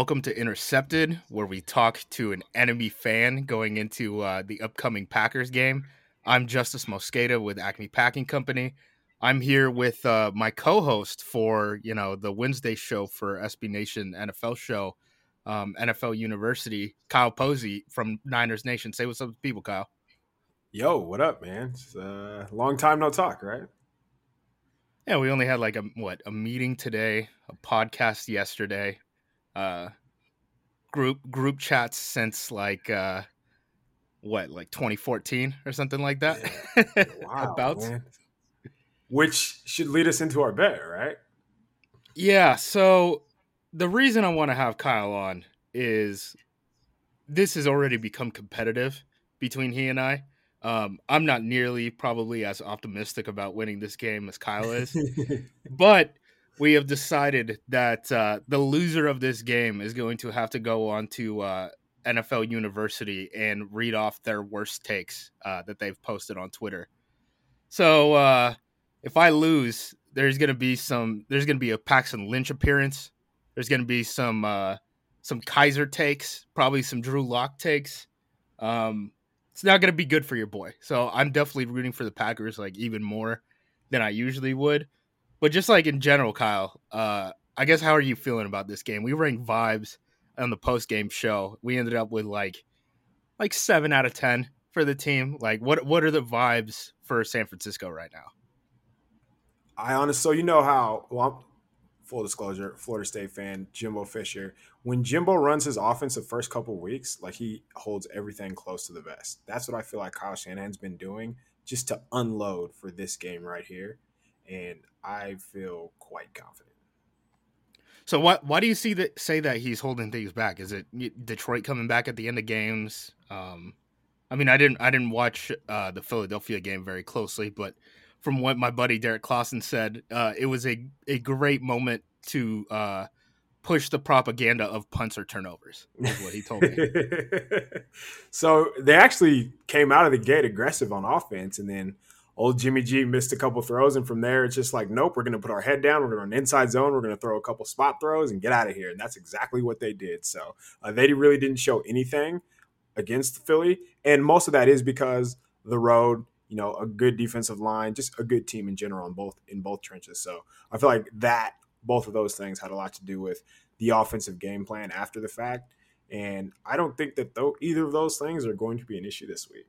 Welcome to Intercepted, where we talk to an enemy fan going into uh, the upcoming Packers game. I'm Justis Mosqueda with Acme Packing Company. I'm here with uh, my co-host for you know the Wednesday show for SB Nation NFL show, um, NFL University, Kyle Posey from Niners Nation. Say what's up to people, Kyle. Yo, what up, man? It's a long time no talk, right? Yeah, we only had like a what a meeting today, a podcast yesterday uh group group chats since like uh what like 2014 or something like that yeah. wow, about man. which should lead us into our bet right yeah so the reason i want to have kyle on is this has already become competitive between he and i um, i'm not nearly probably as optimistic about winning this game as kyle is but we have decided that uh, the loser of this game is going to have to go on to uh, NFL University and read off their worst takes uh, that they've posted on Twitter. So uh, if I lose, there's going to be some. There's going to be a Paxton Lynch appearance. There's going to be some uh, some Kizer takes, probably some Drew Lock takes. Um, it's not going to be good for your boy. So I'm definitely rooting for the Packers like even more than I usually would. But just like in general, Kyle, uh, I guess how are you feeling about this game? We ranked vibes on the post game show. We ended up with like like seven out of ten for the team. Like, what what are the vibes for San Francisco right now? I honestly, so you know how. Well, full disclosure, Florida State fan, Jimbo Fisher. When Jimbo runs his offense the first couple weeks, like he holds everything close to the vest. That's what I feel like Kyle Shanahan's been doing just to unload for this game right here and I feel quite confident. So why why do you see that say that he's holding things back? Is it Detroit coming back at the end of games? Um, I mean, I didn't I didn't watch uh, the Philadelphia game very closely, but from what my buddy Derek Clausen said, uh, it was a a great moment to uh, push the propaganda of punts or turnovers. Is what he told me. so they actually came out of the gate aggressive on offense, and then old Jimmy G missed a couple throws, and from there it's just like, nope, we're going to put our head down, we're going to inside zone, we're going to throw a couple spot throws and get out of here, and that's exactly what they did. So uh, they really didn't show anything against Philly, and most of that is because the road, you know, a good defensive line, just a good team in general in both in both trenches. So I feel like that both of those things had a lot to do with the offensive game plan after the fact. And I don't think that though either of those things are going to be an issue this week.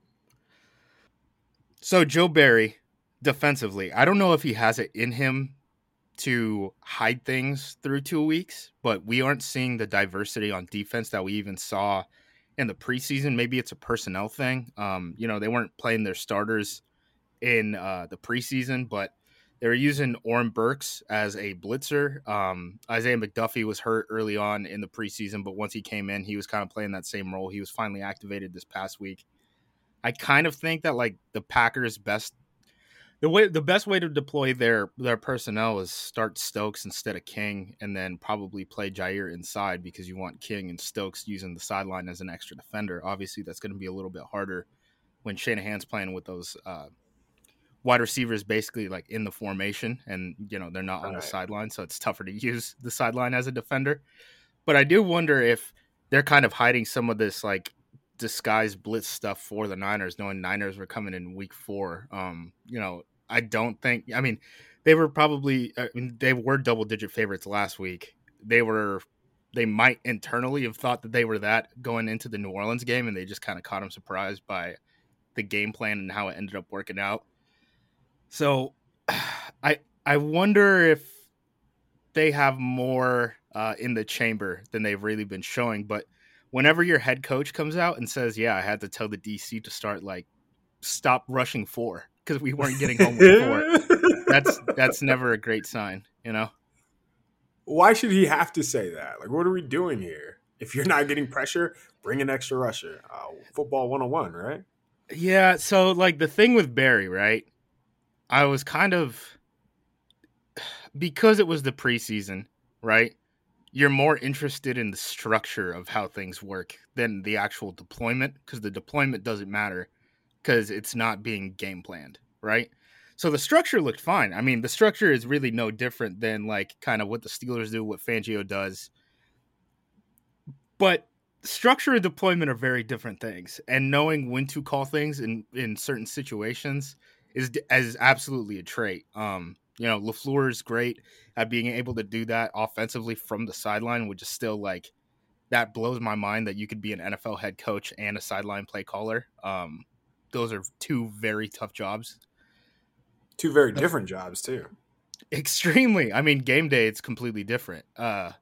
So Joe Barry, defensively, I don't know if he has it in him to hide things through two weeks, but we aren't seeing the diversity on defense that we even saw in the preseason. Maybe it's a personnel thing. Um, you know, they weren't playing their starters in uh, the preseason, but they were using Oren Burks as a blitzer. Um, Isaiah McDuffie was hurt early on in the preseason, but once he came in, he was kind of playing that same role. He was finally activated this past week. I kind of think that like the Packers' best the way the best way to deploy their their personnel is start Stokes instead of King, and then probably play Jaire inside because you want King and Stokes using the sideline as an extra defender. Obviously, that's going to be a little bit harder when Shanahan's playing with those uh, wide receivers basically like in the formation, and you know they're not on Right. the sideline, so it's tougher to use the sideline as a defender. But I do wonder if they're kind of hiding some of this like disguised blitz stuff for the Niners, knowing Niners were coming in week four. Um, you know, I don't think. I mean, they were probably. I mean, they were double digit favorites last week. They were. They might internally have thought that they were that going into the New Orleans game, and they just kind of caught them surprised by the game plan and how it ended up working out. So, I I wonder if they have more uh, in the chamber than they've really been showing. But whenever your head coach comes out and says, "Yeah, I had to tell the DC to start like stop rushing four because we weren't getting home with four," that's that's never a great sign, you know. Why should he have to say that? Like, what are we doing here? If you're not getting pressure, bring an extra rusher. Uh, football 101, right? Yeah, so like the thing with Barry, right? I was kind of because it was the preseason, right? You're more interested in the structure of how things work than the actual deployment because the deployment doesn't matter because it's not being game planned, right? So the structure looked fine. I mean, the structure is really no different than like kind of what the Steelers do, what Fangio does. But structure and deployment are very different things, and knowing when to call things in in certain situations is is absolutely a trait. Um, you know, Lafleur is great at being able to do that offensively from the sideline, which is still like that blows my mind that you could be an NFL head coach and a sideline play caller. Um, those are two very tough jobs. Two very different jobs, too. Extremely. I mean, game day it's completely different. Uh,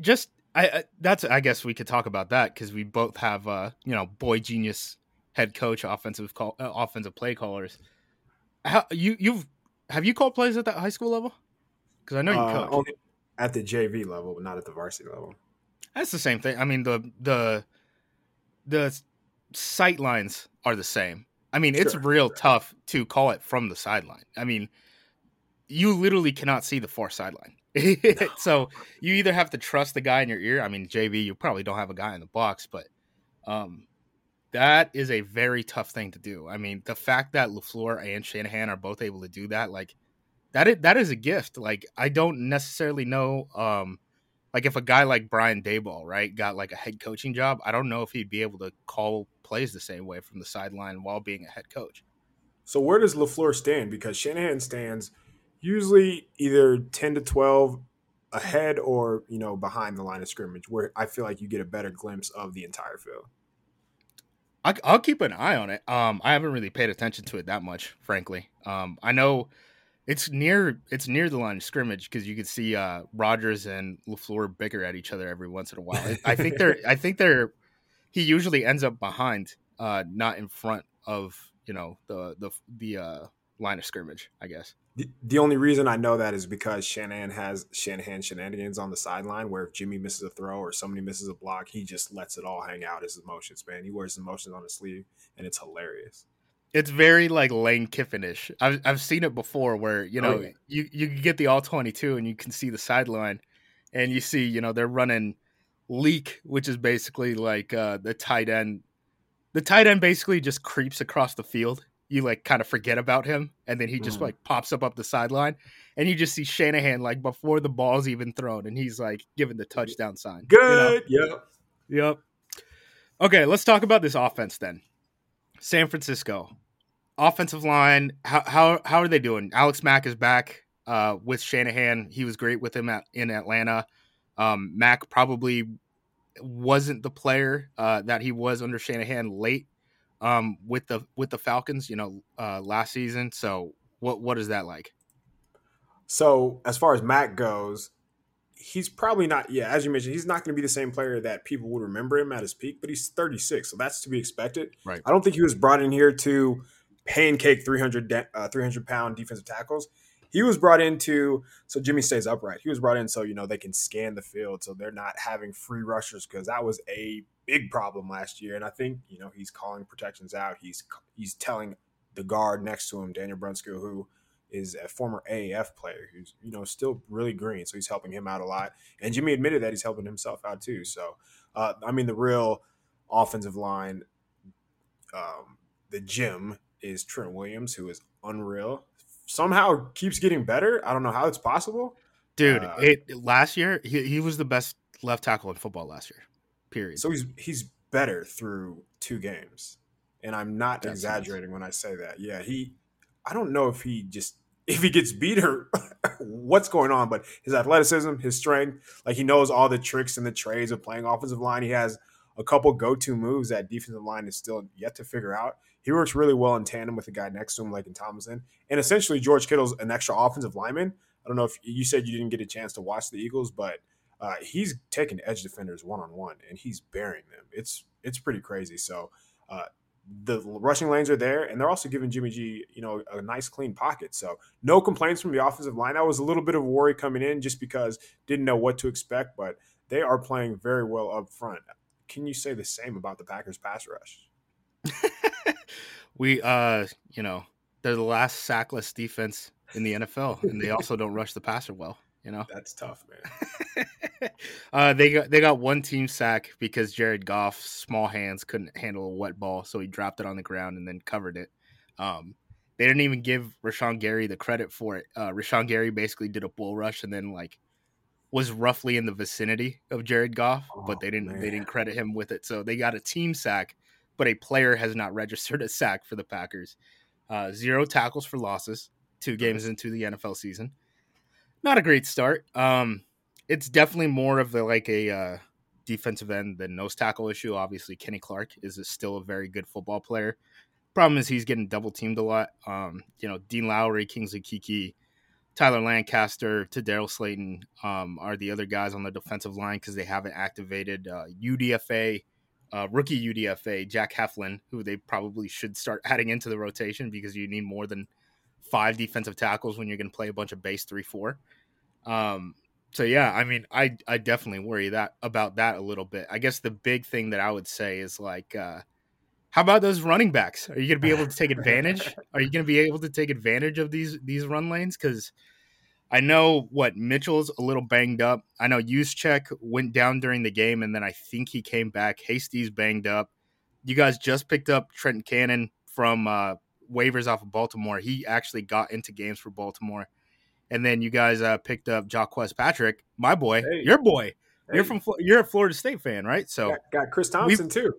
just I, I that's I guess we could talk about that because we both have uh you know boy genius head coach offensive call uh, offensive play callers. How you you've have you called plays at that high school level? Because I know you Uh, coach. only at the JV level, but not at the varsity level. That's the same thing. I mean the the the sight lines are the same. I mean it's real sure. tough to call it from the sideline. I mean you literally cannot see the far sideline. so you either have to trust the guy in your ear. I mean JV, you probably don't have a guy in the box, but um that is a very tough thing to do. I mean, the fact that LaFleur and Shanahan are both able to do that, like that is, that is a gift. Like I don't necessarily know um like if a guy like Brian Daboll, right, got like a head coaching job, I don't know if he'd be able to call plays the same way from the sideline while being a head coach. So where does Lafleur stand? Because Shanahan stands usually either ten to twelve ahead or you know behind the line of scrimmage, where I feel like you get a better glimpse of the entire field. I, I'll keep an eye on it. Um, I haven't really paid attention to it that much, frankly. Um, I know it's near it's near the line of scrimmage because you can see uh, Rodgers and Lafleur bicker at each other every once in a while. I think they're I think they're he usually ends up behind, uh, not in front of you know the the the uh, line of scrimmage. I guess. The, the only reason I know that is because Shanahan has Shanahan shenanigans on the sideline where if Jimmy misses a throw or somebody misses a block, he just lets it all hang out as emotions, man. He wears emotions on his sleeve and it's hilarious. It's very like Lane Kiffinish. I've I've seen it before where you know Oh, yeah. you you get the all twenty two and you can see the sideline, and you see you know they're running leak, which is basically like uh, the tight end. The tight end basically just creeps across the field. You like kind of forget about him, and then he just Mhm. like pops up up the sideline, and you just see Shanahan like before the ball's even thrown, and he's like giving the touchdown sign. you know? Good. Yep. Yep. Okay, let's talk about this offense then. San Francisco offensive line. How how how are they doing? Alex Mack is back uh, with Shanahan. He was great with him at, in Atlanta. Um, Mack probably wasn't the player uh, that he was under Shanahan late um, with the with the Falcons. You know, uh, last season. So what what is that like? So as far as Mack goes, he's probably not. Yeah, as you mentioned, he's not going to be the same player that people would remember him at his peak. But he's 36, so that's to be expected. Right. I don't think he was brought in here to pancake 300 de- uh, 300 pound defensive tackles. He was brought into so Jimmy stays upright. He was brought in so you know they can scan the field, so they're not having free rushers because that was a big problem last year. And I think you know he's calling protections out. He's he's telling the guard next to him, Daniel Brunskill, who is a former AAF player who's you know still really green, so he's helping him out a lot. And Jimmy admitted that he's helping himself out too. So uh, I mean, the real offensive line, um, the gym is Trent Williams, who is unreal. Somehow keeps getting better. I don't know how it's possible. Dude, Uh, it, last year he, he was the best left tackle in football last year. Period. So he's he's better through two games, and I'm not That's exaggerating when I say that. Yeah, he. I don't know if he just if he gets beat or what's going on, but his athleticism, his strength, like he knows all the tricks and the trades of playing offensive line. He has a couple go to moves that defensive line is still yet to figure out. He works really well in tandem with the guy next to him, Laken Tomlinson, and essentially George Kittle's an extra offensive lineman. I don't know if you said you didn't get a chance to watch the Eagles, but uh, he's taking edge defenders one on one and he's burying them. It's it's pretty crazy. So uh, the rushing lanes are there, and they're also giving Jimmy G you know a nice clean pocket. So no complaints from the offensive line. That was a little bit of worry coming in just because didn't know what to expect, but they are playing very well up front. Can you say the same about the Packers pass rush? we uh you know they're the last sackless defense in the NFL, and they also don't rush the passer well. You know, That's tough, man. uh, they got they got one team sack because Jared Goff's small hands couldn't handle a wet ball, so he dropped it on the ground and then covered it. Um, they didn't even give Rashan Gary the credit for it. Uh, Rashan Gary basically did a bull rush and then like was roughly in the vicinity of Jared Goff, Oh, but they didn't man. they didn't credit him with it. So they got a team sack, but a player has not registered a sack for the Packers. Uh, zero tackles for losses, two games into the NFL season. Not a great start. Um, it's definitely more of a, like a uh, defensive end than nose tackle issue. Obviously, Kenny Clark is a, still a very good football player. Problem is he's getting double teamed a lot. Um, you know, Dean Lowry, Kingsley Keke, Tyler Lancaster, Tedarrell Slaton um, are the other guys on the defensive line because they haven't activated uh, UDFA, uh, rookie UDFA, Jack Heflin, who they probably should start adding into the rotation because you need more than five defensive tackles when you're going to play a bunch of base three four. Um, so yeah, I mean, I I definitely worry that about that a little bit. I guess the big thing that I would say is like, uh, how about those running backs? Are you going to be able to take advantage? Are you going to be able to take advantage of these these run lanes? Because I know what Mitchell's a little banged up. I know Juszczyk went down during the game, and then I think he came back. Hasty's banged up. You guys just picked up Trent Cannon from uh, waivers off of Baltimore. He actually got into games for Baltimore. And then you guys uh, picked up Jacques Patrick, my boy, Hey. your boy. You're from you're a Florida State fan, right? So got, got Chris Thompson too.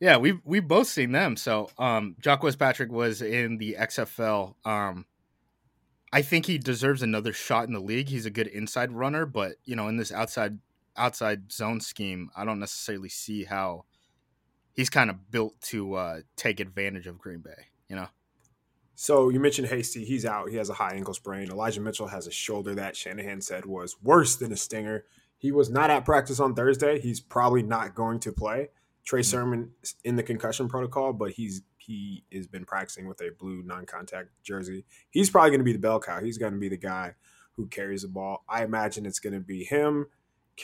yeah, we've we've both seen them. So um Jacques Patrick was in the XFL. Um I think he deserves another shot in the league. He's a good inside runner, but you know, in this outside outside zone scheme, I don't necessarily see how he's kind of built to uh take advantage of Green Bay, you know. So you mentioned Hasty. He's out. He has a high ankle sprain. Elijah Mitchell has a shoulder that Shanahan said was worse than a stinger. He was not at practice on Thursday. He's probably not going to play. Trey Sermon in the concussion protocol, but he's he has been practicing with a blue non-contact jersey. He's probably going to be the bell cow. He's going to be the guy who carries the ball. I imagine it's going to be him,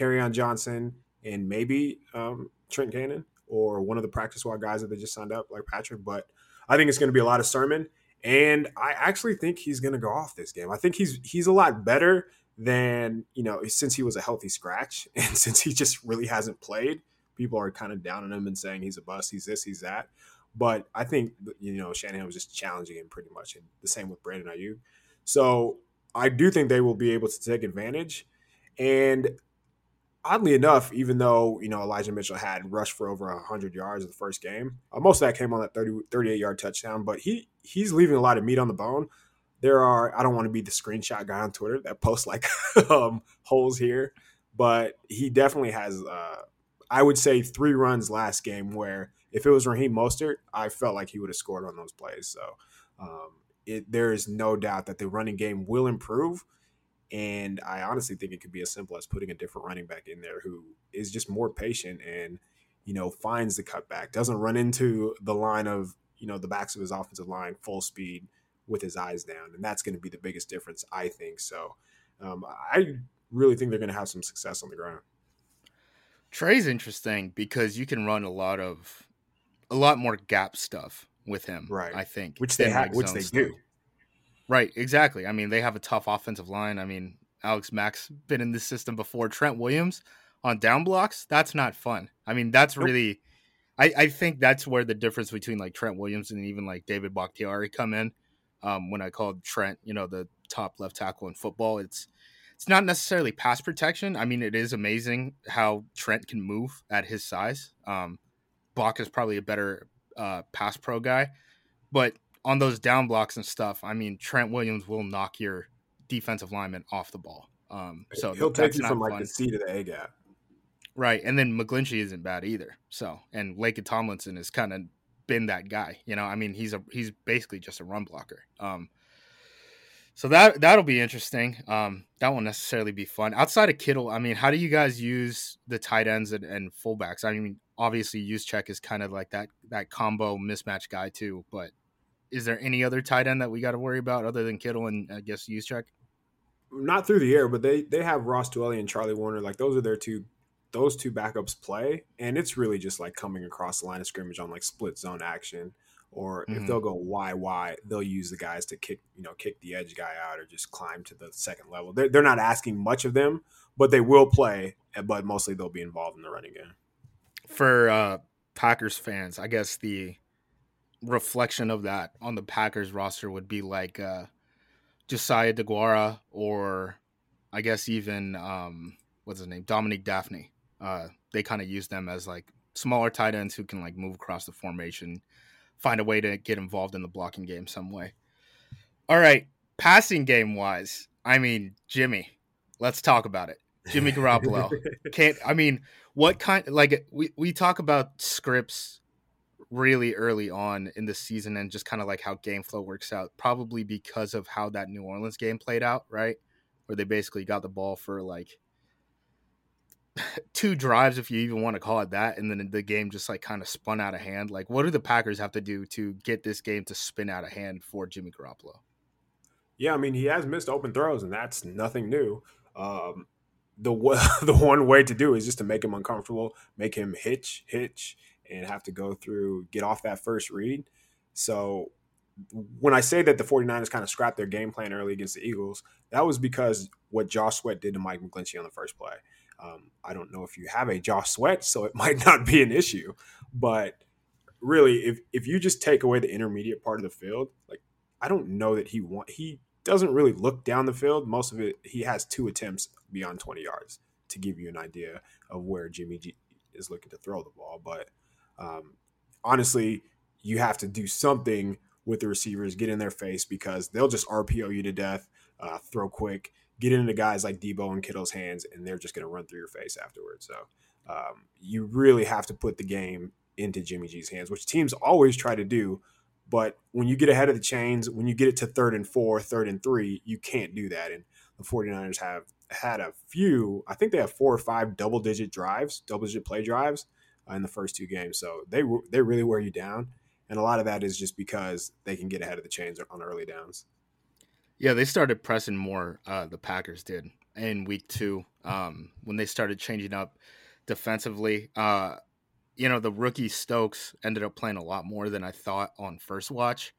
on Johnson, and maybe um, Trent Cannon or one of the practice squad guys that they just signed up, like Patrick. But I think it's going to be a lot of Sermon. And I actually think he's going to go off this game. I think he's he's a lot better than you know since he was a healthy scratch, and since he just really hasn't played. People are kind of down on him and saying he's a bust, he's this, he's that. But I think you know Shanahan was just challenging him pretty much, and the same with Brandon Aiyuk. So I do think they will be able to take advantage. And oddly enough, even though you know Elijah Mitchell had rushed for over hundred yards in the first game, uh, most of that came on that 30, 38 yard touchdown. But he he's leaving a lot of meat on the bone. There are I don't want to be the screenshot guy on Twitter that posts like um, holes here, but he definitely has. Uh, I would say three runs last game where if it was Raheem Mostert, I felt like he would have scored on those plays. So um, it, there is no doubt that the running game will improve. And I honestly think it could be as simple as putting a different running back in there who is just more patient and, you know, finds the cutback, doesn't run into the line of, you know, the backs of his offensive line full speed with his eyes down. And that's going to be the biggest difference, I think. So um, I really think they're going to have some success on the ground. Trey's interesting because you can run a lot of a lot more gap stuff with him, Right. I think, Which they have, which they stuff. do. Right, exactly. I mean, they have a tough offensive line. I mean, Alex Mack's been in this system before. Trent Williams on down blocks, that's not fun. I mean, that's Nope. really I, I think that's where the difference between like Trent Williams and even like David Bakhtiari come in. Um, when I called Trent, you know, the top left tackle in football, it's it's not necessarily pass protection. I mean, it is amazing how Trent can move at his size. Um, Bach is probably a better uh, pass pro guy, but on those down blocks and stuff, I mean, Trent Williams will knock your defensive lineman off the ball. Um, so he'll take you from fun. like the C to the A gap. Right. And then McGlinchey isn't bad either. So, and Laken Tomlinson has kind of been that guy. You know, I mean, he's a he's basically just a run blocker. Um, so that that'll be interesting. Um, that won't necessarily be fun. Outside of Kittle, I mean, how do you guys use the tight ends and, and fullbacks? I mean, obviously, Juszczyk is kind of like that that combo mismatch guy too. But is there any other tight end that we got to worry about other than Kittle and I guess Juszczyk? Not through the air, but they they have Ross Dwelley and Charlie Woerner. Like those are their two those two backups play, and it's really just like coming across the line of scrimmage on like split zone action, or mm-hmm. if they'll go Y Y, they'll use the guys to kick you know kick the edge guy out or just climb to the second level. They're, they're not asking much of them, but they will play, but mostly they'll be involved in the running game. For uh, Packers fans, I guess the reflection of that on the Packers roster would be like uh, Josiah DeGuara or I guess even um, what's his name Dominique Dafney uh, they kind of use them as like smaller tight ends who can like move across the formation, find a way to get involved in the blocking game some way. All right, passing game wise, I mean Jimmy, let's talk about it. Jimmy Garoppolo can't. I mean, what kind? Like we we talk about scripts really early on in the season and just kind of like how game flow works out. Probably because of how that New Orleans game played out, right? Where they basically got the ball for like two drives, if you even want to call it that, and then the game just like kind of spun out of hand. Like, what do the Packers have to do to get this game to spin out of hand for Jimmy Garoppolo? Yeah, I mean he has missed open throws, and that's nothing new. Um, the the one way to do is just to make him uncomfortable, make him hitch, hitch, and have to go through get off that first read. So when I say that the 49ers kind of scrapped their game plan early against the Eagles, that was because what Josh Sweat did to Mike McGlinchey on the first play. Um, I don't know if you have a Josh Sweat, so it might not be an issue. But really, if if you just take away the intermediate part of the field, like I don't know that he want he doesn't really look down the field. Most of it, he has two attempts beyond 20 yards to give you an idea of where Jimmy G is looking to throw the ball. But um, honestly, you have to do something with the receivers, get in their face because they'll just RPO you to death, uh, throw quick, get into guys like Debo and Kittle's hands, and they're just going to run through your face afterwards. So um, you really have to put the game into Jimmy G's hands, which teams always try to do. But when you get ahead of the chains, when you get it to third and four, third and three, you can't do that. And the 49ers have had a few, I think they have four or five double digit drives, double digit play drives in the first two games. So they, they really wear you down. And a lot of that is just because they can get ahead of the chains on early downs. Yeah, they started pressing more. Uh, the Packers did in week two um, when they started changing up defensively. Uh, you know, the rookie Stokes ended up playing a lot more than I thought on first watch.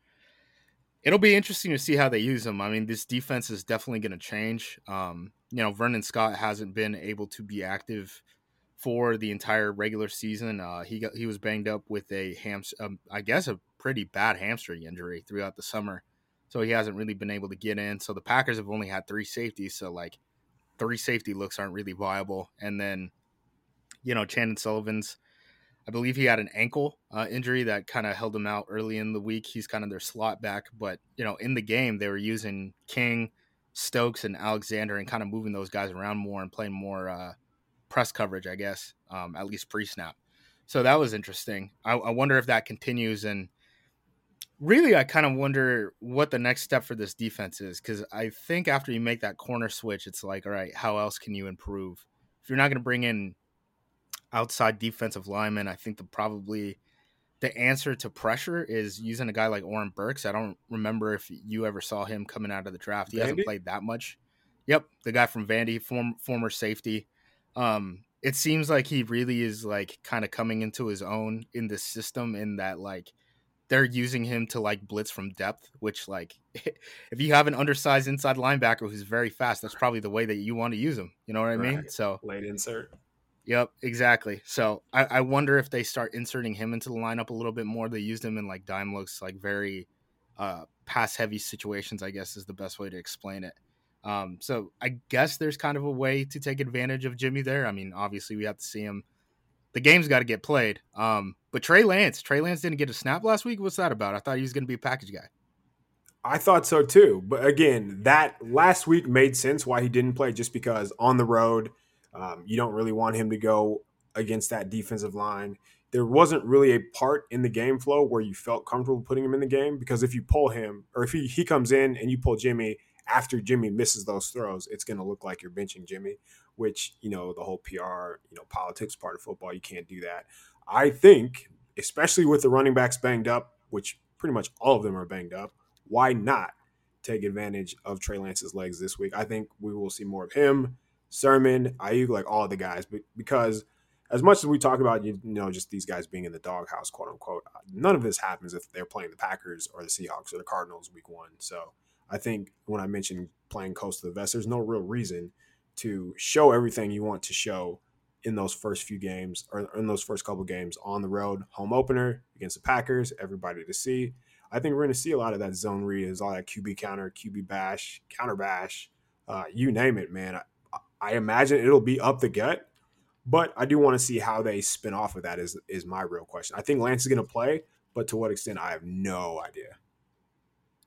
It'll be interesting to see how they use him. I mean, this defense is definitely going to change. Um, you know, Vernon Scott hasn't been able to be active for the entire regular season. Uh, he got he was banged up with a ham, um, I guess, a pretty bad hamstring injury throughout the summer so he hasn't really been able to get in. So the Packers have only had three safeties, so like three safety looks aren't really viable. And then, you know, Chandon Sullivan's, I believe he had an ankle uh, injury that kind of held him out early in the week. He's kind of their slot back, but you know, in the game they were using King, Stokes, and Alexander, and kind of moving those guys around more and playing more uh, press coverage, I guess, um, at least pre-snap. So that was interesting. I, I wonder if that continues and really i kind of wonder what the next step for this defense is because i think after you make that corner switch it's like all right how else can you improve if you're not going to bring in outside defensive linemen i think the probably the answer to pressure is using a guy like oren burks i don't remember if you ever saw him coming out of the draft he Vandy? hasn't played that much yep the guy from vandy form, former safety um it seems like he really is like kind of coming into his own in this system in that like they're using him to like blitz from depth, which like if you have an undersized inside linebacker who's very fast, that's probably the way that you want to use him. You know what I mean? So late insert. Yep, exactly. So I, I, wonder if they start inserting him into the lineup a little bit more. They used him in like dime looks, like very uh, pass heavy situations. I guess is the best way to explain it. Um, so I guess there's kind of a way to take advantage of Jimmy there. I mean, obviously we have to see him. The game's got to get played. Um, but Trey Lance, Trey Lance didn't get a snap last week. What's that about? I thought he was going to be a package guy. I thought so too. But again, that last week made sense why he didn't play just because on the road, um, you don't really want him to go against that defensive line. There wasn't really a part in the game flow where you felt comfortable putting him in the game because if you pull him or if he, he comes in and you pull Jimmy after Jimmy misses those throws, it's going to look like you're benching Jimmy, which, you know, the whole PR, you know, politics part of football, you can't do that. I think, especially with the running backs banged up, which pretty much all of them are banged up, why not take advantage of Trey Lance's legs this week? I think we will see more of him, Sermon, Aiyuk, like all the guys, but because as much as we talk about you know just these guys being in the doghouse, quote unquote, none of this happens if they're playing the Packers or the Seahawks or the Cardinals week one. So I think when I mentioned playing close to the vest, there's no real reason to show everything you want to show in those first few games or in those first couple games on the road, home opener against the Packers, everybody to see. I think we're going to see a lot of that zone read, is all that QB counter, QB bash, counter bash, uh, you name it, man. I, I imagine it'll be up the gut, but I do want to see how they spin off of that. Is is my real question. I think Lance is going to play, but to what extent, I have no idea.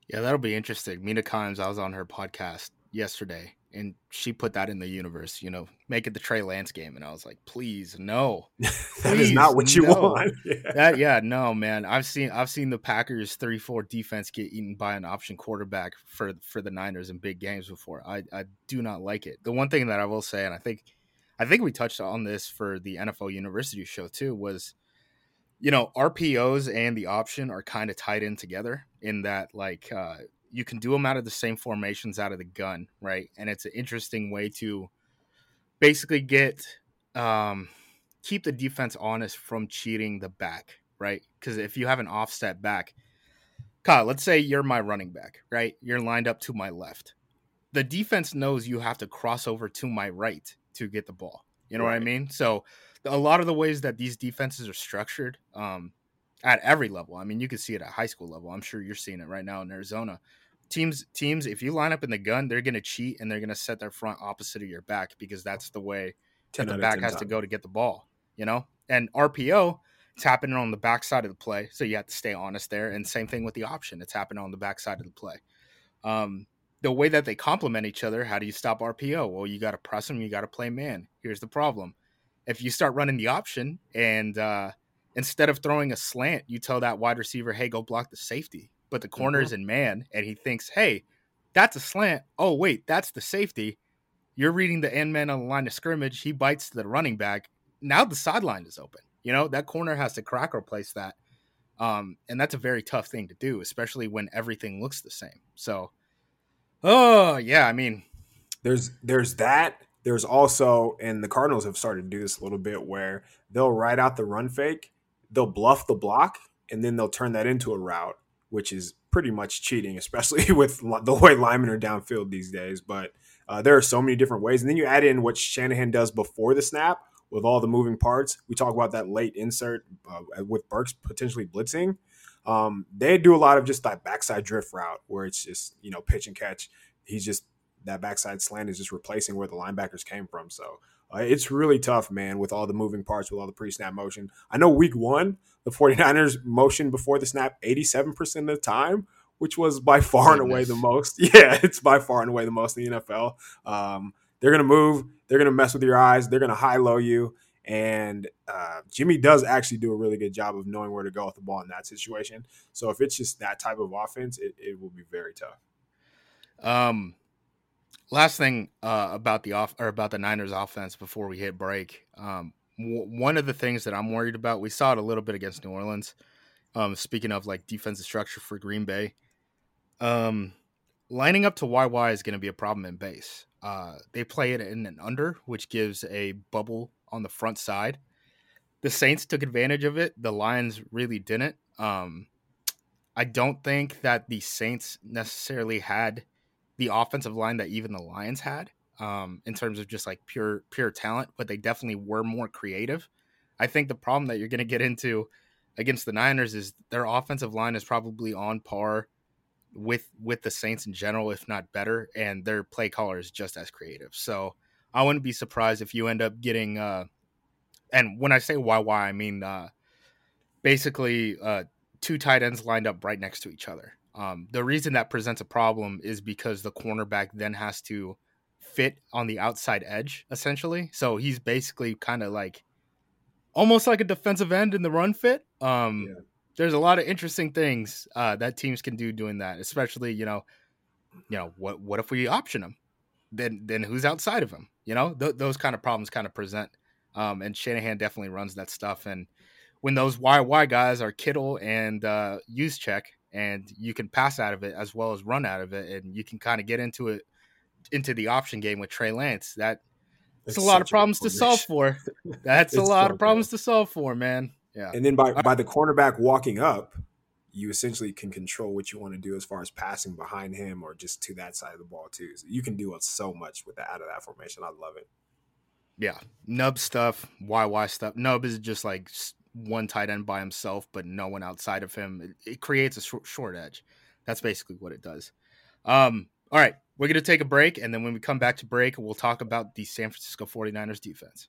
Yeah, that'll be interesting. Mina Kimes, I was on her podcast yesterday, and she put that in the universe. You know, make it the Trey Lance game, and I was like, please, no, that please, is not what you no. want. Yeah. That, yeah, no, man. I've seen I've seen the Packers three four defense get eaten by an option quarterback for for the Niners in big games before. I I do not like it. The one thing that I will say, and I think I think we touched on this for the NFL University show too, was you know RPOs and the option are kind of tied in together in that like uh, you can do them out of the same formations out of the gun, right? And it's an interesting way to basically get um, keep the defense honest from cheating the back, right? Because if you have an offset back, Kyle, let's say you're my running back, right? You're lined up to my left. The defense knows you have to cross over to my right to get the ball. You know right. what I mean? So a lot of the ways that these defenses are structured um, at every level. I mean, you can see it at high school level. I'm sure you're seeing it right now in Arizona teams teams if you line up in the gun they're going to cheat and they're going to set their front opposite of your back because that's the way that the back has time. to go to get the ball you know and rpo it's happening on the back side of the play so you have to stay honest there and same thing with the option it's happening on the back side of the play um, the way that they complement each other how do you stop rpo well you got to press them you got to play man here's the problem if you start running the option and uh, instead of throwing a slant you tell that wide receiver hey go block the safety but the corner is mm-hmm. in man, and he thinks, hey, that's a slant. Oh, wait, that's the safety. You're reading the end man on the line of scrimmage. He bites the running back. Now the sideline is open. You know, that corner has to crack or place that. Um, and that's a very tough thing to do, especially when everything looks the same. So, oh, yeah, I mean, there's there's that. There's also, and the Cardinals have started to do this a little bit where they'll write out the run fake, they'll bluff the block, and then they'll turn that into a route which is pretty much cheating, especially with the way linemen are downfield these days. But uh, there are so many different ways. And then you add in what Shanahan does before the snap with all the moving parts. We talk about that late insert uh, with Burks potentially blitzing. Um, they do a lot of just that backside drift route where it's just, you know, pitch and catch. He's just, that backside slant is just replacing where the linebackers came from. So uh, it's really tough, man, with all the moving parts, with all the pre snap motion. I know week one, the 49ers motion before the snap 87% of the time, which was by far Goodness. and away the most. Yeah, it's by far and away the most in the NFL. Um, they're going to move, they're going to mess with your eyes, they're going to high low you. And uh, Jimmy does actually do a really good job of knowing where to go with the ball in that situation. So if it's just that type of offense, it, it will be very tough. Um, last thing uh, about the off or about the Niners offense before we hit break. Um, w- one of the things that I'm worried about, we saw it a little bit against New Orleans. Um, speaking of like defensive structure for Green Bay, um, lining up to YY is going to be a problem in base. Uh, they play it in an under, which gives a bubble on the front side. The Saints took advantage of it. The Lions really didn't. Um, I don't think that the Saints necessarily had the offensive line that even the Lions had um, in terms of just like pure pure talent, but they definitely were more creative. I think the problem that you're going to get into against the Niners is their offensive line is probably on par with with the Saints in general, if not better, and their play caller is just as creative. So I wouldn't be surprised if you end up getting. Uh, and when I say why why, I mean uh, basically uh, two tight ends lined up right next to each other. Um, the reason that presents a problem is because the cornerback then has to fit on the outside edge, essentially. So he's basically kind of like almost like a defensive end in the run fit. Um, yeah. There's a lot of interesting things uh, that teams can do doing that, especially you know, you know what what if we option him? Then then who's outside of him? You know, th- those kind of problems kind of present. Um, and Shanahan definitely runs that stuff. And when those YY guys are Kittle and uh, Juszczyk, and you can pass out of it as well as run out of it, and you can kind of get into it into the option game with Trey Lance. That it's a lot of problems to solve for. That's a lot so of problems to solve for, man. Yeah. And then by by the cornerback walking up, you essentially can control what you want to do as far as passing behind him or just to that side of the ball too. So you can do so much with that out of that formation. I love it. Yeah, nub stuff, YY stuff. Nub is just like one tight end by himself, but no one outside of him. It, it creates a short, short edge. That's basically what it does. Um, all right, we're going to take a break. And then when we come back to break, we'll talk about the San Francisco 49ers defense.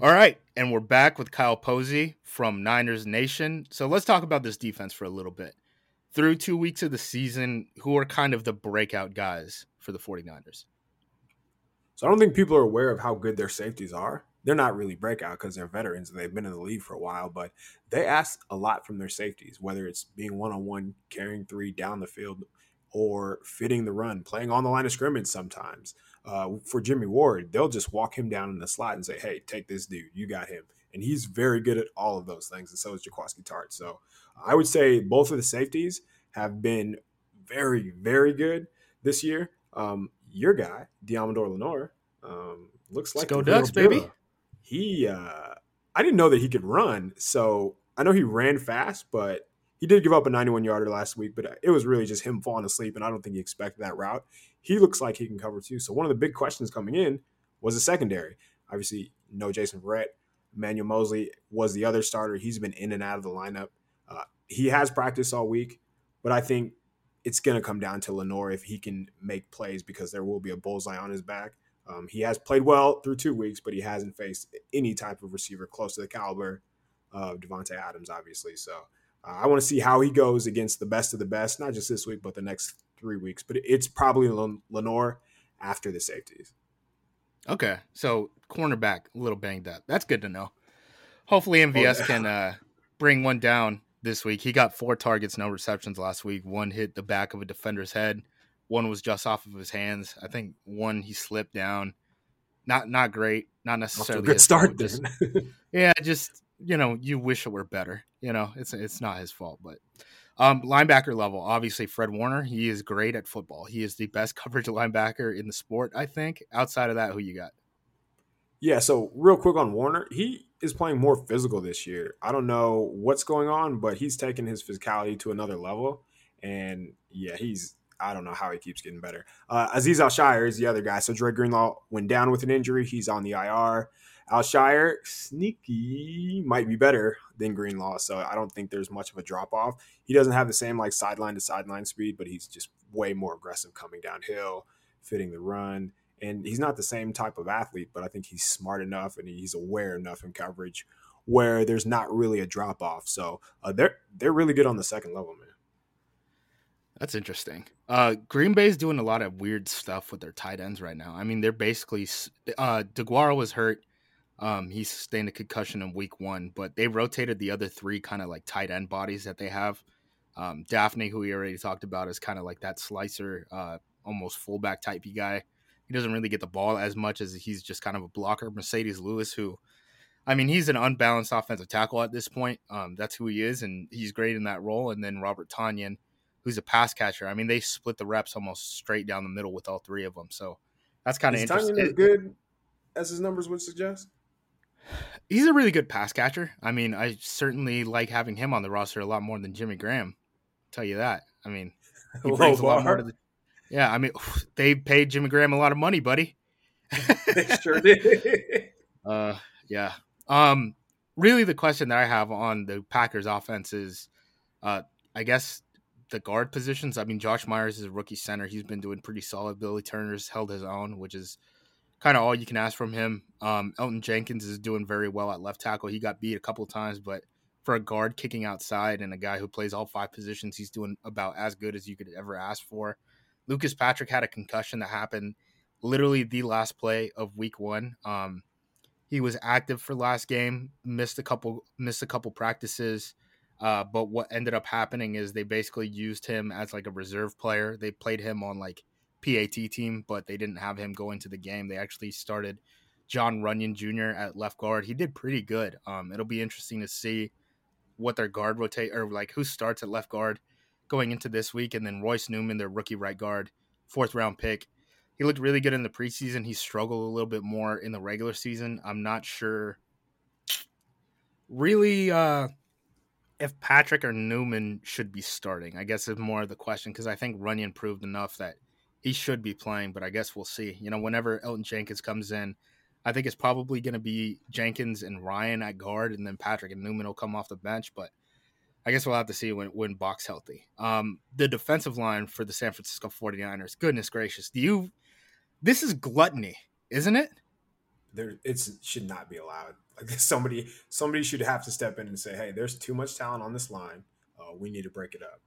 All right, and we're back with Kyle Posey from Niners Nation. So let's talk about this defense for a little bit. Through two weeks of the season, who are kind of the breakout guys for the 49ers? So I don't think people are aware of how good their safeties are. They're not really breakout because they're veterans and they've been in the league for a while, but they ask a lot from their safeties, whether it's being one on one, carrying three down the field, or fitting the run, playing on the line of scrimmage sometimes uh, for Jimmy Ward, they'll just walk him down in the slot and say, "Hey, take this dude. You got him." And he's very good at all of those things, and so is Jaquiski Tartt. So I would say both of the safeties have been very, very good this year. Um, your guy, Deommodore Lenoir, um, looks like Let's go Ducks, baby. He, uh, I didn't know that he could run, so I know he ran fast, but he did give up a 91 yarder last week, but it was really just him falling asleep, and I don't think he expected that route. He looks like he can cover too. So one of the big questions coming in was the secondary. Obviously, no Jason Verrett. Emmanuel Moseley was the other starter. He's been in and out of the lineup. Uh, he has practiced all week, but I think it's going to come down to Lenoir if he can make plays because there will be a bullseye on his back. Um, he has played well through two weeks, but he hasn't faced any type of receiver close to the caliber of Davante Adams, obviously. So uh, I want to see how he goes against the best of the best, not just this week, but the next three weeks. But it's probably Lenoir after the safeties. Okay, so cornerback a little banged up. That's good to know. Hopefully MVS oh, yeah. can uh, bring one down this week. He got four targets, no receptions last week. One hit the back of a defender's head. One was just off of his hands. I think one he slipped down. Not not great. Not necessarily a good start. Just, yeah, just you know, you wish it were better. You know, it's it's not his fault, but um, linebacker level, obviously Fred Warner. He is great at football. He is the best coverage linebacker in the sport. I think. Outside of that, who you got? Yeah. So real quick on Warner, he is playing more physical this year. I don't know what's going on, but he's taking his physicality to another level. And yeah, he's I don't know how he keeps getting better. Uh, Azeez Al-Shaair is the other guy. So Dre Greenlaw went down with an injury. He's on the IR. Al-Shaair, sneaky, might be better than Greenlaw. So I don't think there's much of a drop off. He doesn't have the same like sideline to sideline speed, but he's just way more aggressive coming downhill, fitting the run. And he's not the same type of athlete, but I think he's smart enough and he's aware enough in coverage where there's not really a drop off. So uh, they're they're really good on the second level, man. That's interesting. Uh, Green Bay's doing a lot of weird stuff with their tight ends right now. I mean, they're basically uh, Deguara was hurt. Um, he sustained a concussion in week one, but they rotated the other three kind of like tight end bodies that they have. Um, Dafney, who we already talked about, is kind of like that slicer, uh, almost fullback typey guy. He doesn't really get the ball as much as he's just kind of a blocker. Marcedes Lewis, who, I mean, he's an unbalanced offensive tackle at this point. Um, that's who he is, and he's great in that role. And then Robert Tonyan, who's a pass catcher. I mean, they split the reps almost straight down the middle with all three of them. So that's kind of interesting. as good as his numbers would suggest? He's a really good pass catcher. I mean, I certainly like having him on the roster a lot more than Jimmy Graham. I'll tell you that. I mean, he brings a lot more to the. Yeah, I mean, they paid Jimmy Graham a lot of money, buddy. they sure did. uh, yeah. Um, really, the question that I have on the Packers offense is, uh, I guess the guard positions. I mean, Josh Myers is a rookie center. He's been doing pretty solid. Billy Turner's held his own, which is kind of all you can ask from him. Um, Elgton Jenkins is doing very well at left tackle. He got beat a couple of times, but for a guard kicking outside and a guy who plays all five positions, he's doing about as good as you could ever ask for. Lucas Patrick had a concussion that happened literally the last play of week one. Um, he was active for last game, missed a couple missed a couple practices. Uh, but what ended up happening is they basically used him as like a reserve player. They played him on like PAT team, but they didn't have him go into the game. They actually started John Runyan Jr. at left guard. He did pretty good. Um, it'll be interesting to see what their guard rotate or like who starts at left guard going into this week, and then Royce Newman, their rookie right guard, fourth round pick. He looked really good in the preseason. He struggled a little bit more in the regular season. I'm not sure. Really, uh, if Patrick or Newman should be starting, I guess is more of the question because I think Runyan proved enough that he should be playing, but I guess we'll see. You know, whenever Elgton Jenkins comes in, I think it's probably going to be Jenkins and Ryan at guard, and then Patrick and Newman will come off the bench. But I guess we'll have to see when when Box healthy. Um, the defensive line for the San Francisco 49ers, goodness gracious, do you? This is gluttony, isn't it? There, it should not be allowed. Like somebody, somebody should have to step in and say, "Hey, there's too much talent on this line. Uh, we need to break it up."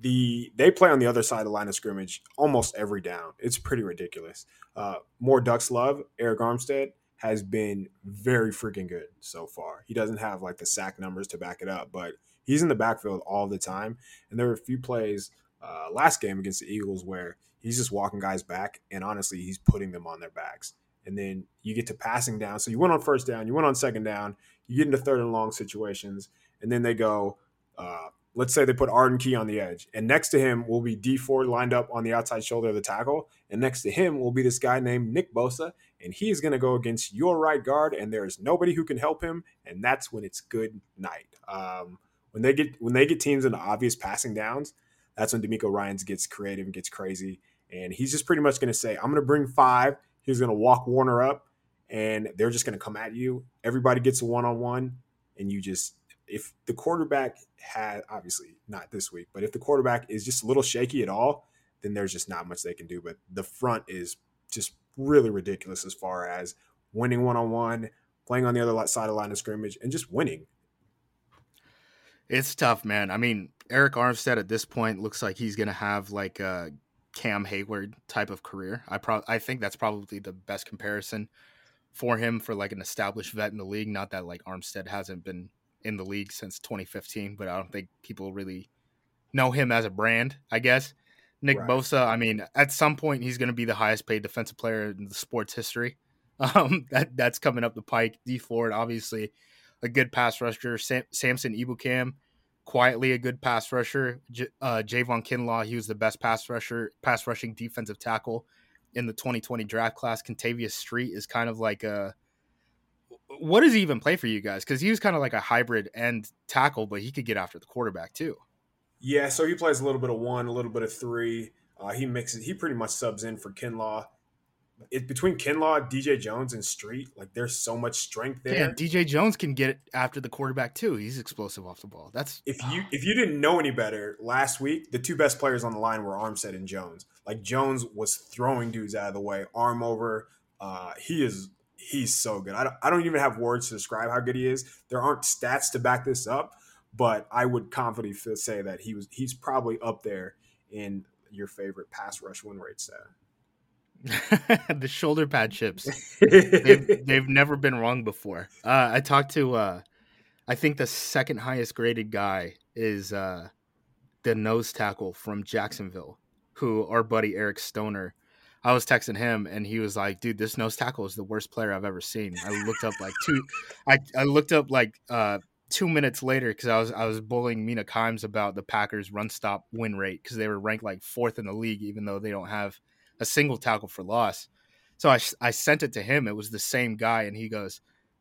The they play on the other side of the line of scrimmage almost every down. It's pretty ridiculous. Uh, more Ducks love. Arik Armstead has been very freaking good so far. He doesn't have like the sack numbers to back it up, but he's in the backfield all the time. And there were a few plays uh, last game against the Eagles where he's just walking guys back, and honestly, he's putting them on their backs. And then you get to passing down. So you went on first down, you went on second down, you get into third and long situations, and then they go uh, let's say they put Arden Key on the edge, and next to him will be Dee Ford lined up on the outside shoulder of the tackle, and next to him will be this guy named Nick Bosa, and he is going to go against your right guard, and there is nobody who can help him, and that's when it's good night. Um, when they get when they get teams into obvious passing downs, that's when DeMeco Ryans gets creative and gets crazy, and he's just pretty much going to say, "I'm going to bring five. He's going to walk Warner up, and they're just going to come at you. Everybody gets a one on one, and you just if the quarterback had obviously not this week, but if the quarterback is just a little shaky at all, then there's just not much they can do. But the front is just really ridiculous as far as winning one on one, playing on the other side of the line of scrimmage, and just winning. It's tough, man. I mean, Arik Armstead at this point looks like he's going to have like a Cam Heyward type of career. I pro- I think that's probably the best comparison for him for like an established vet in the league. Not that like Armstead hasn't been in the league since 2015, but I don't think people really know him as a brand, I guess. Nick right. Bosa, I mean, at some point he's going to be the highest paid defensive player in the sports history. Um, that that's coming up the pike. Dee Ford, obviously, a good pass rusher. Sam, Samson Ebukam, quietly a good pass rusher. J- uh, Javon Kinlaw, he was the best pass rusher, pass rushing defensive tackle in the 2020 draft class. Kentavius Street is kind of like a what does he even play for you guys? Because he was kind of like a hybrid end tackle, but he could get after the quarterback too. Yeah, so he plays a little bit of one, a little bit of three. Uh, he mixes. He pretty much subs in for Kinlaw. It, between Kinlaw, DJ Jones, and Street, like there's so much strength there. Yeah, DJ Jones can get after the quarterback too. He's explosive off the ball. That's if you if you didn't know any better last week, the two best players on the line were Armstead and Jones. Like Jones was throwing dudes out of the way, arm over. Uh, he is he's so good. I don't, I don't even have words to describe how good he is. There aren't stats to back this up, but I would confidently say that he was he's probably up there in your favorite pass rush win rate stat. the shoulder pad chips. they've, they've, never been wrong before. Uh, I talked to, uh, I think the second highest graded guy is uh, the nose tackle from Jacksonville, who our buddy Eric Stoner I was texting him and he was like, dude, this nose tackle is the worst player I've ever seen. I looked up like two I, I looked up like uh two minutes later because I was I was bullying Mina Kimes about the Packers run stop win rate because they were ranked like fourth in the league, even though they don't have a single tackle for loss. So I I sent it to him. It was the same guy, and he goes,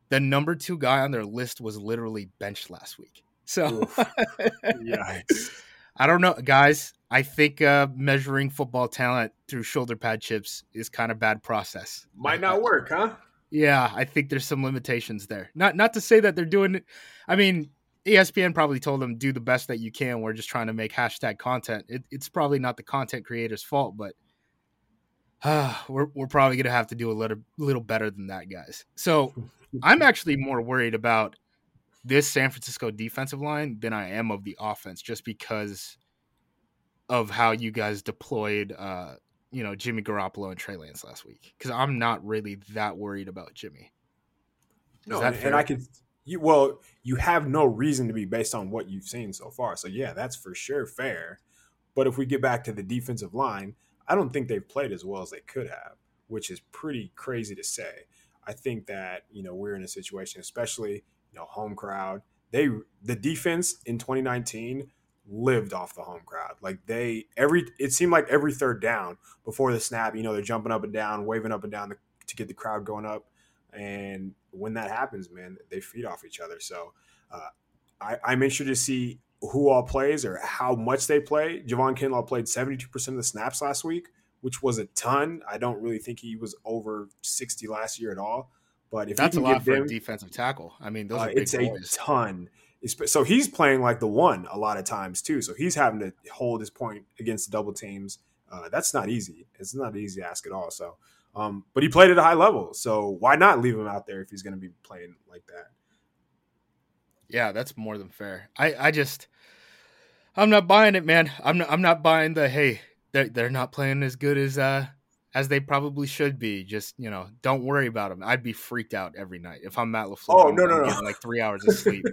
"The number two guy on their list was literally benched last week." So, Yikes. I don't know, guys. I think uh, measuring football talent through shoulder pad chips is kind of bad process. Might not work, huh? Yeah, I think there's some limitations there. Not not to say that they're doing it. I mean, ESPN probably told them do the best that you can. We're just trying to make hashtag content. It, it's probably not the content creator's fault, but uh, we're we're probably gonna have to do a little little better than that, guys. So I'm actually more worried about this San Francisco defensive line than I am of the offense, just because of how you guys deployed uh, you know Jimmy Garoppolo and Trey Lance last week because I'm not really that worried about Jimmy. Is no, and, and I can. You, well, you have no reason to be based on what you've seen so far. So yeah, that's for sure fair. But if we get back to the defensive line, I don't think they've played as well as they could have, which is pretty crazy to say. I think that you know we're in a situation, especially you know home crowd. They the defense in 2019 lived off the home crowd. Like they every it seemed like every third down before the snap, you know, they're jumping up and down, waving up and down the, to get the crowd going up. And when that happens, man, they feed off each other. So uh, I, I'm interested to see who all plays or how much they play. Javon Kinlaw played 72% of the snaps last week, which was a ton. I don't really think he was over 60 last year at all. But if that's a lot for them, a defensive tackle. I mean, those uh, it's boys. a ton so he's playing like the one a lot of times too. So he's having to hold his point against the double teams. Uh, that's not easy. It's not an easy ask at all. So, um, but he played at a high level. So why not leave him out there if he's going to be playing like that? Yeah, that's more than fair. I, I just, I'm not buying it, man. I'm not, I'm not buying the hey, they're they're not playing as good as uh as they probably should be. Just you know, don't worry about them. I'd be freaked out every night if I'm Matt LaFleur. Oh I'm, no, no, I'm no, like three hours of sleep.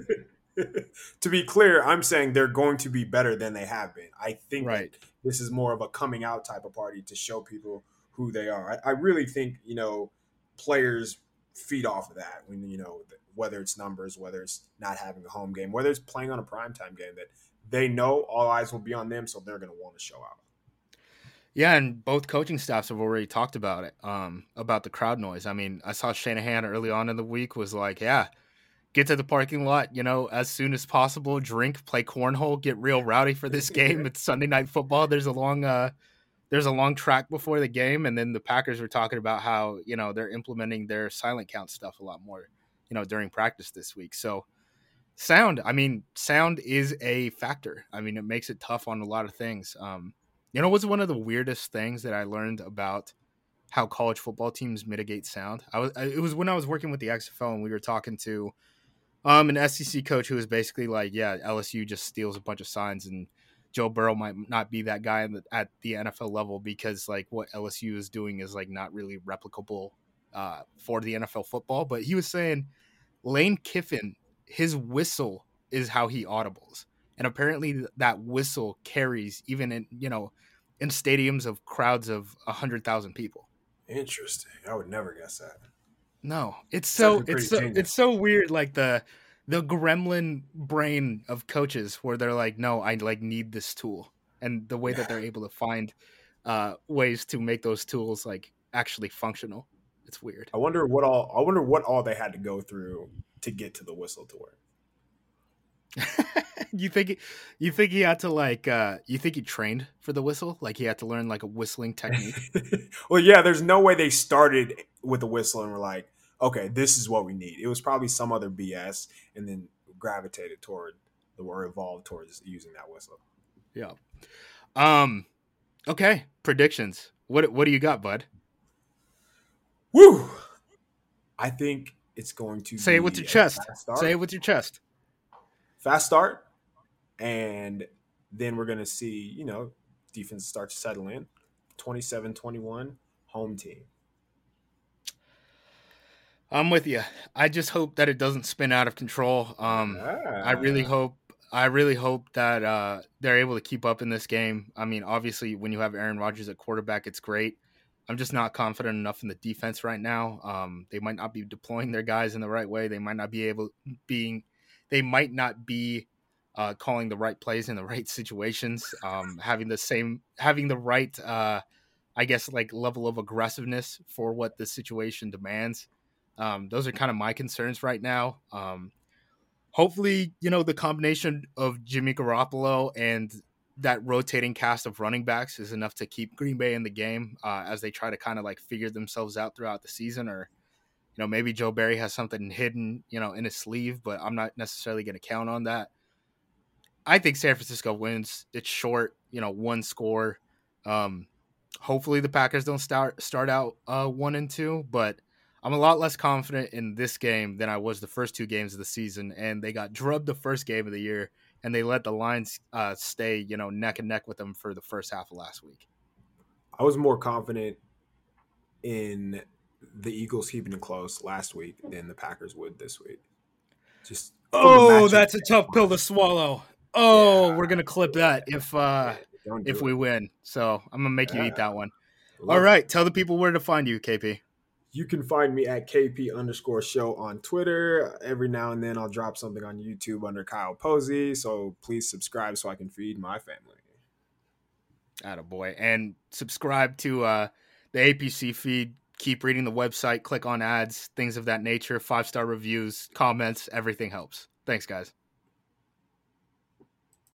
to be clear, I'm saying they're going to be better than they have been. I think right. this is more of a coming out type of party to show people who they are. I, I really think you know players feed off of that when you know whether it's numbers, whether it's not having a home game, whether it's playing on a primetime game that they know all eyes will be on them, so they're going to want to show out. Yeah, and both coaching staffs have already talked about it, um, about the crowd noise. I mean, I saw Shanahan early on in the week was like, yeah, get to the parking lot, you know, as soon as possible, drink, play cornhole, get real rowdy for this game. it's Sunday night football. There's a long uh there's a long track before the game and then the Packers were talking about how, you know, they're implementing their silent count stuff a lot more, you know, during practice this week. So sound, I mean, sound is a factor. I mean, it makes it tough on a lot of things. Um you know what's one of the weirdest things that I learned about how college football teams mitigate sound? I was it was when I was working with the XFL and we were talking to um, an SEC coach who was basically like, yeah, LSU just steals a bunch of signs, and Joe Burrow might not be that guy at the NFL level because like what LSU is doing is like not really replicable uh, for the NFL football. But he was saying Lane Kiffin, his whistle is how he audibles, and apparently that whistle carries even in you know in stadiums of crowds of a hundred thousand people. Interesting. I would never guess that. No, it's so it's so it's so weird. Like the the gremlin brain of coaches, where they're like, "No, I like need this tool," and the way that they're able to find uh, ways to make those tools like actually functional. It's weird. I wonder what all I wonder what all they had to go through to get to the whistle to work. you think you think he had to like uh you think he trained for the whistle? Like he had to learn like a whistling technique? Well yeah there's no way they started with a whistle and were like okay this is what we need. It was probably some other bs and then gravitated toward or evolved towards using that whistle. Yeah. Um okay. Predictions. What what do you got bud? Woo! I think it's going to say it with your chest. Say it with your chest fast start, and then we're going to see, you know, defense start to settle in. 27 21, home team. I'm with you. I just hope that it doesn't spin out of control. Um, I really ah. hope. I really hope that uh, they're able to keep up in this game. I mean, obviously, when you have Aaron Rodgers at quarterback, it's great. I'm just not confident enough in the defense right now. Um, they might not be deploying their guys in the right way. They might not be able being they might not be uh, calling the right plays in the right situations, um, having the same, having the right, uh, I guess, like level of aggressiveness for what the situation demands. Um, those are kind of my concerns right now. Um, hopefully, you know, the combination of Jimmy Garoppolo and that rotating cast of running backs is enough to keep Green Bay in the game uh, as they try to kind of like figure themselves out throughout the season, or know maybe Joe Barry has something hidden you know in his sleeve, but I'm not necessarily going to count on that. I think San Francisco wins. It's short, you know, one score. Um, hopefully the Packers don't start start out uh, one and two, but I'm a lot less confident in this game than I was the first two games of the season, and they got drubbed the first game of the year and they let the Lions uh, stay, you know, neck and neck with them for the first half of last week. I was more confident in the Eagles keeping it close last week than the Packers would this week. Just oh, that's a tough pill to swallow. Oh, yeah. we're gonna clip that if uh if we win. So I'm gonna make yeah. you eat that one. Love All right, it. tell the people where to find you, KP. You can find me at KP underscore show on Twitter. Every now and then I'll drop something on YouTube under Kyle Posey. So please subscribe so I can feed my family. boy. And subscribe to uh, the APC feed. Keep reading the website, click on ads, things of that nature, five star reviews, comments, everything helps. Thanks, guys.